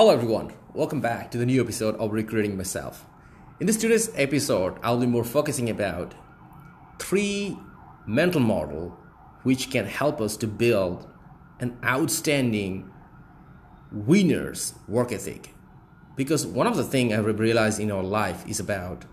Hello, everyone. Welcome back to the new episode of Recreating Myself. In this today's episode, I'll be more focusing about three mental model which can help us to build an outstanding winner's work ethic. Because one of the things I've realized in our life is about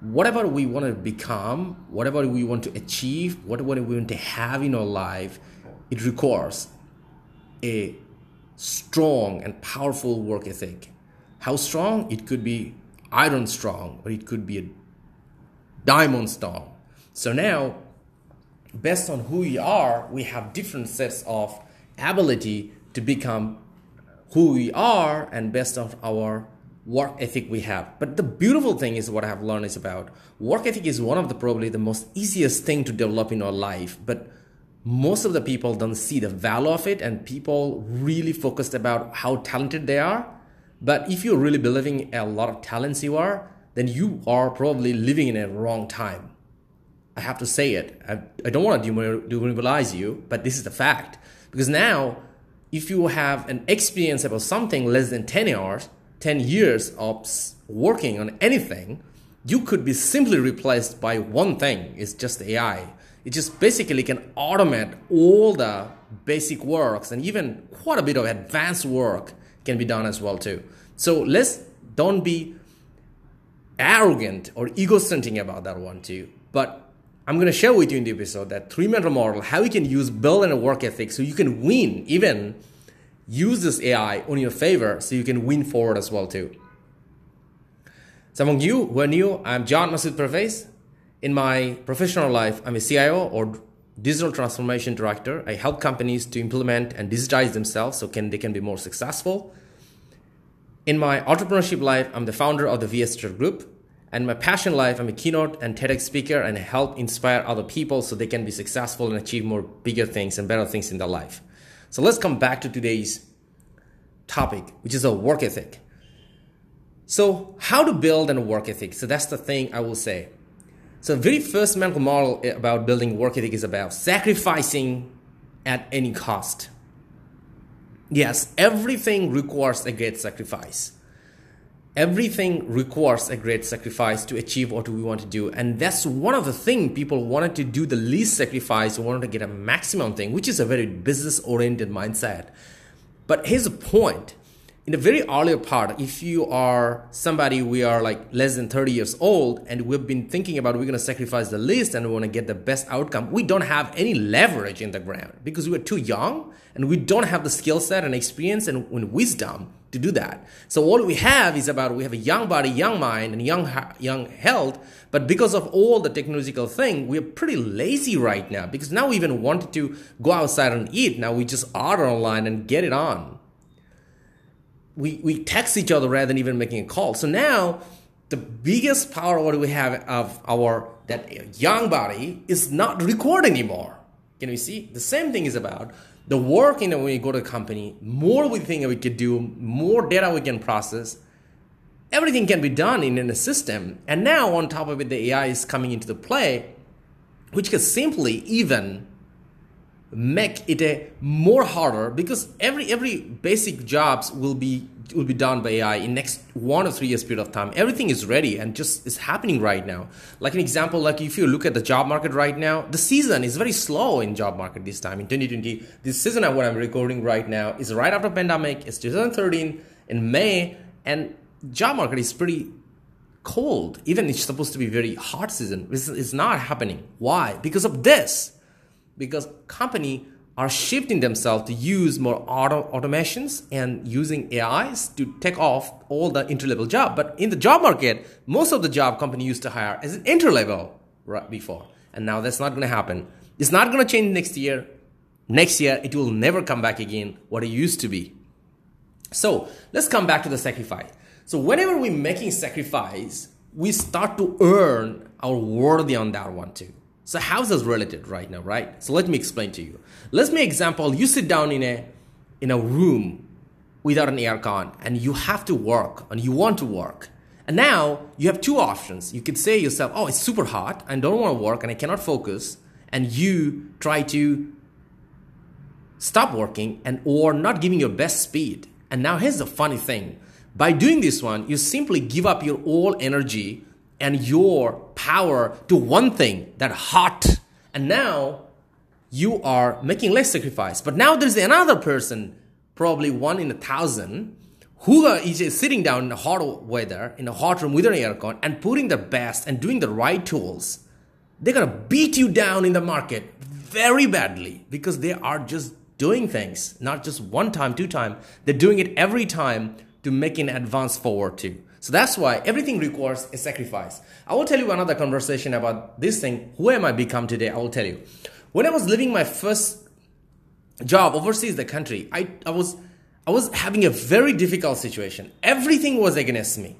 whatever we want to become, whatever we want to achieve, whatever we want to have in our life, it requires a strong and powerful work ethic. How strong? It could be iron strong, or it could be a diamond strong. So now, based on who we are, we have different sets of ability to become who we are and based on our work ethic we have. But the beautiful thing is what I have learned is about work ethic is one of the probably the most easiest thing to develop in our life. But most of the people don't see the value of it and people really focused about how talented they are. But if you're really believing a lot of talents you are then you are probably living in a wrong time. I have to say it. I, I don't want to demoralize you but this is the fact. Because now if you have an experience about something less than 10 hours 10 years of working on anything you could be simply replaced by one thing. It's just ai it just basically can automate all the basic works and even quite a bit of advanced work can be done as well too. So let's don't be arrogant or egocentric about that one too. But i'm going to share with you in the episode that three mental model how you can use build and work ethic so you can win even use this ai on your favor so you can win forward as well too. So among you who are new? I'm john masood pervez in my professional life, I'm a CIO or digital transformation director. I help companies to implement and digitize themselves so can they can be more successful. In my entrepreneurship life, I'm the founder of the VS Group. And my passion life, I'm a keynote and TEDx speaker and help inspire other people so they can be successful and achieve more bigger things and better things in their life. So let's come back to today's topic, which is a work ethic. So, how to build a work ethic? So, that's the thing I will say. So, the very first mental model about building work ethic is about sacrificing at any cost. Yes, everything requires a great sacrifice. Everything requires a great sacrifice to achieve what we want to do. And that's one of the things people wanted to do the least sacrifice, wanted to get a maximum thing, which is a very business oriented mindset. But here's the point in the very earlier part, if you are somebody we are like less than 30 years old and we've been thinking about we're to sacrifice the least and we want to get the best outcome, we don't have any leverage in the ground because we're too young and we don't have the skill set and experience and, and wisdom to do that. So all we have is about we have a young body, young mind, and young young health. But because of all the technological thing, we're pretty lazy right now because now we even wanted to go outside and eat. Now we just order online and get it on we, we text each other rather than even making a call. So now the biggest power what we have of our that young body is not record anymore. Can we see? The same thing is about the work you know when we go to a company, more we think that we could do, more data we can process. Everything can be done in, in a system. And now on top of it, the AI is coming into the play, which can simply even make it a more harder because every every basic jobs will be will be done by AI in next one or three years period of time. Everything is ready and just is happening right now. Like an example, like if you look at the job market right now, the season is very slow in job market this time in 2020. This season what I'm recording right now is right after pandemic. It's 2013 in May, and job market is pretty cold. Even it's supposed to be very hot season. It's, it's not happening. Why? Because of this because company are shifting themselves to use more auto automations and using AIs to take off all the entry level job. But in the job market, most of the job company used to hire as an entry level right before, and now that's not going to happen. It's not going to change next year. Next year, it will never come back again what it used to be. So let's come back to the sacrifice. So whenever we're making sacrifice, we start to earn our worthy on that one too. So how's this related right now, right? So let me explain to you. Let's make example. You sit down in a in a room without an aircon and you have to work and you want to work. And now you have two options. You could say yourself, "Oh, it's super hot. I don't want to work and I cannot focus." And you try to stop working and or not giving your best speed And now here's the funny thing. By doing this one, you simply give up your all energy and your power to one thing, that heart. And now you are making less sacrifice. But now there's another person, probably one in a thousand, who is sitting down in a hot weather, in a hot room with an aircon, and putting their best and doing the right tools. They're gonna beat you down in the market very badly because they are just doing things, not just one time, two time. They're doing it every time to make an advance forward too. So that's why everything requires a sacrifice. I will tell you another conversation about this thing. Who am I become today? I will tell you. When I was living my first job overseas the country, I, I was I was having a very difficult situation. Everything was against me.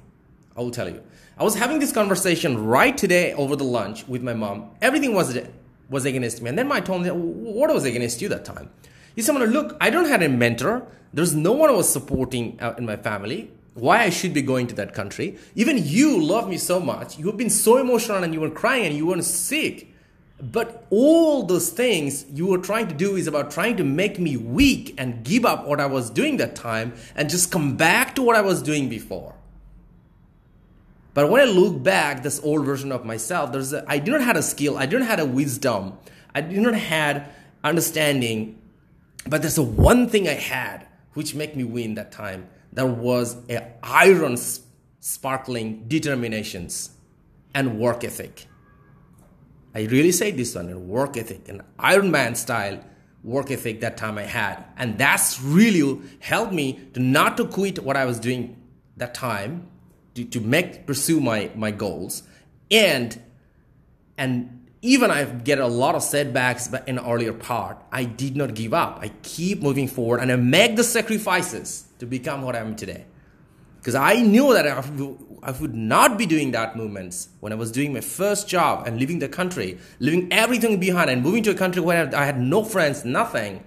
I will tell you. I was having this conversation right today over the lunch with my mom. Everything was was against me. And then my told me, what was against you that time? He said, look, I don't have a mentor. There's no one who was supporting uh, in my family. Why I should be going to that country. Even you love me so much. You've been so emotional and you were crying and you were sick. But all those things you were trying to do is about trying to make me weak and give up what I was doing that time and just come back to what I was doing before. But when I look back, this old version of myself, there's a, I did not have a skill, I didn't have a wisdom, I did not have understanding, but there's a one thing I had which made me win that time. There was a iron sparkling determinations and work ethic. I really say this one, a work ethic, an Iron Man style work ethic that time I had. And that's really helped me to not to quit what I was doing that time, to, to make pursue my, my goals. And and even I get a lot of setbacks but in earlier part, I did not give up. I keep moving forward and I make the sacrifices to become what I am today. Because I knew that I would not be doing that movements when I was doing my first job and leaving the country, leaving everything behind and moving to a country where I had no friends, nothing,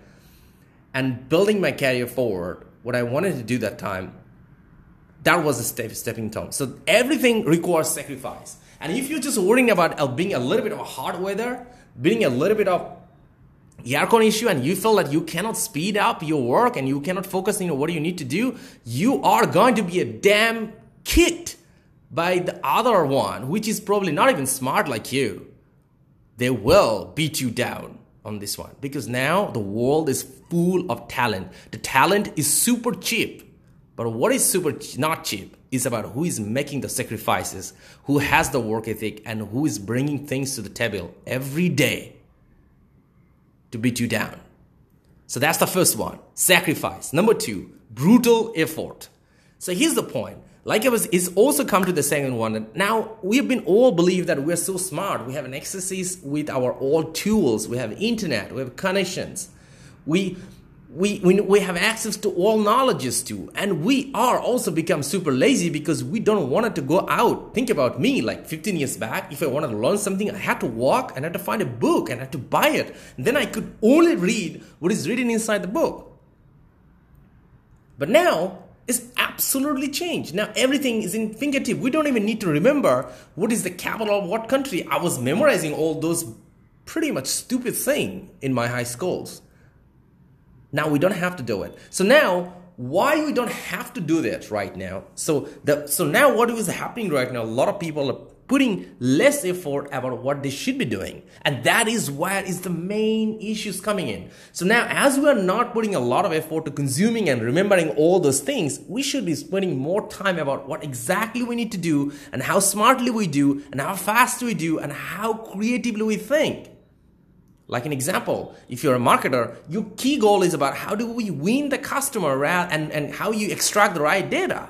and building my career forward. What I wanted to do that time, that was a step, stepping stone. So everything requires sacrifice. And if you're just worrying about uh, being a little bit of a hard weather, being a little bit of aircon issue and you feel that you cannot speed up your work and you cannot focus on what you need to do, you are going to be a damn kicked by the other one, which is probably not even smart like you, they will beat you down on this one because now the world is full of talent. The talent is super cheap. But what is super not cheap is about who is making the sacrifices, who has the work ethic, and who is bringing things to the table every day to beat you down. So that's the first one sacrifice. Number two, brutal effort. So here's the point like I was, it's also come to the second one. Now we've been all believe that we're so smart. We have an exercise with our old tools. We have internet. We have connections. We we, we, we have access to all knowledges too and we are also become super lazy because we don't want to go out think about me like 15 years back if i wanted to learn something i had to walk and i had to find a book and i had to buy it and then i could only read what is written inside the book but now it's absolutely changed. Now everything is in fingertip. We don't even need to remember what is the capital of what country. I was memorizing all those pretty much stupid thing in my high schools. Now we don't have to do it. So now why we don't have to do that right now? So the so now what is happening right now? A lot of people are putting less effort about what they should be doing. And that is where is the main issues coming in. So now as we are not putting a lot of effort to consuming and remembering all those things, we should be spending more time about what exactly we need to do and how smartly we do and how fast we do and how creatively we think. Like an example, if you're a marketer, your key goal is about how do we win the customer and, and how you extract the right data.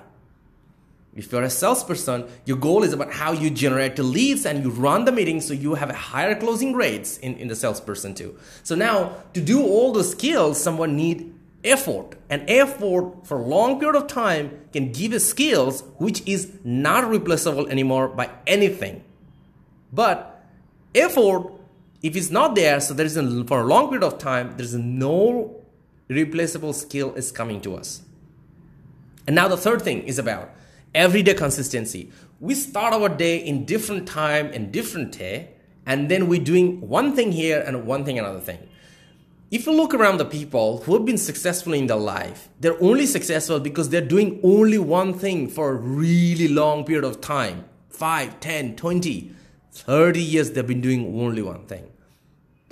If you're a salesperson, your goal is about how you generate the leads and you run the meeting so you have a higher closing rates in, in the salesperson too. So now to do all the skills, someone need effort. And effort for a long period of time can give us skills which is not replaceable anymore by anything. But effort, if it's not there, so there is a, for a long period of time, there's no replaceable skill is coming to us. And now the third thing is about everyday consistency. We start our day in different time and different day, and then we're doing one thing here and one thing another thing. if you look around the people who have been successful in their life, they're only successful because they're doing only one thing for a really long period of time 5, 10, 20, 30 years, they've been doing only one thing.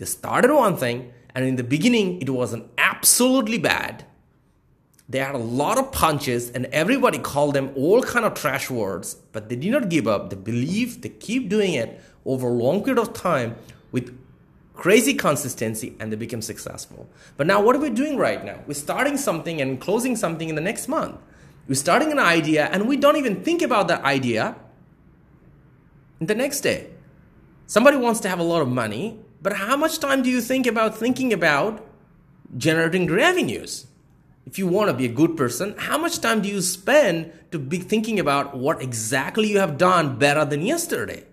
They started one thing, and in the beginning, it wasn't absolutely bad. They had a lot of punches, and everybody called them all kind of trash words, but they did not give up. They believe they keep doing it over a long period of time with crazy consistency and they become successful. But now, what are we doing right now? We're starting something and closing something in the next month. We're starting an idea and we don't even think about that idea the next day. Somebody wants to have a lot of money, but how much time do you think about thinking about generating revenues? If you want to be a good person, how much time do you spend to be thinking about what exactly you have done better than yesterday?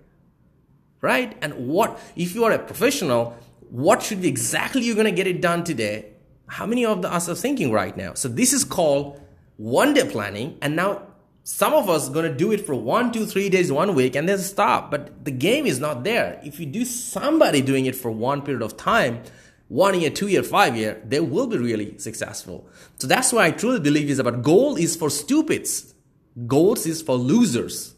Right? And what, if you are a professional, what should be exactly you're going to get it done today? How many of us are thinking right now? So this is called one day planning. And now some of us going to do it for one, two, three days, one week, and then stop. But the game is not there. If you do somebody doing it for one period of time, one year, two year, five year, they will be really successful. So that's why I truly believe is about goal is for stupids. Goals is for losers.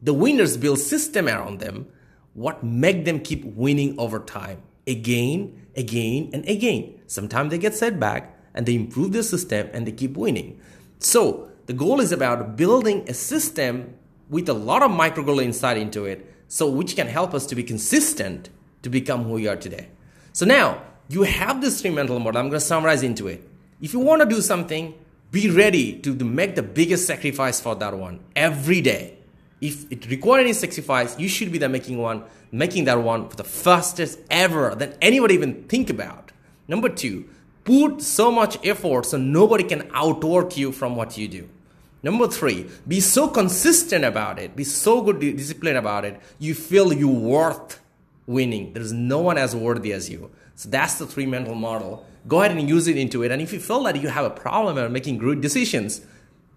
The winners build system around them. What make them keep winning over time? Again, again, and again. Sometimes they get set back and they improve their system and they keep winning. So the goal is about building a system with a lot of micro goal inside into it, so which can help us to be consistent to become who we are today. So now you have this three mental model. I'm going to summarize into it. If you want to do something, be ready to make the biggest sacrifice for that one every day. If it requires any sacrifice, you should be the making one, making that one for the fastest ever than anybody even think about. Number two, put so much effort so nobody can outwork you from what you do. Number three, be so consistent about it, be so good disciplined about it, you feel you worth winning. There's no one as worthy as you. So that's the three mental model. Go ahead and use it into it. And if you feel that you have a problem in making good decisions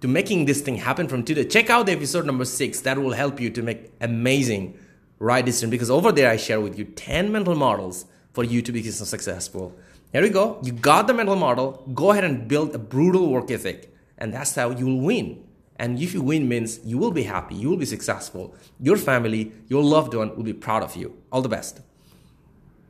to making this thing happen from today, check out the episode number six. That will help you to make amazing right decision because over there I share with you 10 mental models for you to be successful. Here we go. You got the mental model. Go ahead and build a brutal work ethic and that's how you will win. And if you win means you will be happy, you will be successful. Your family, your loved one will be proud of you. All the best.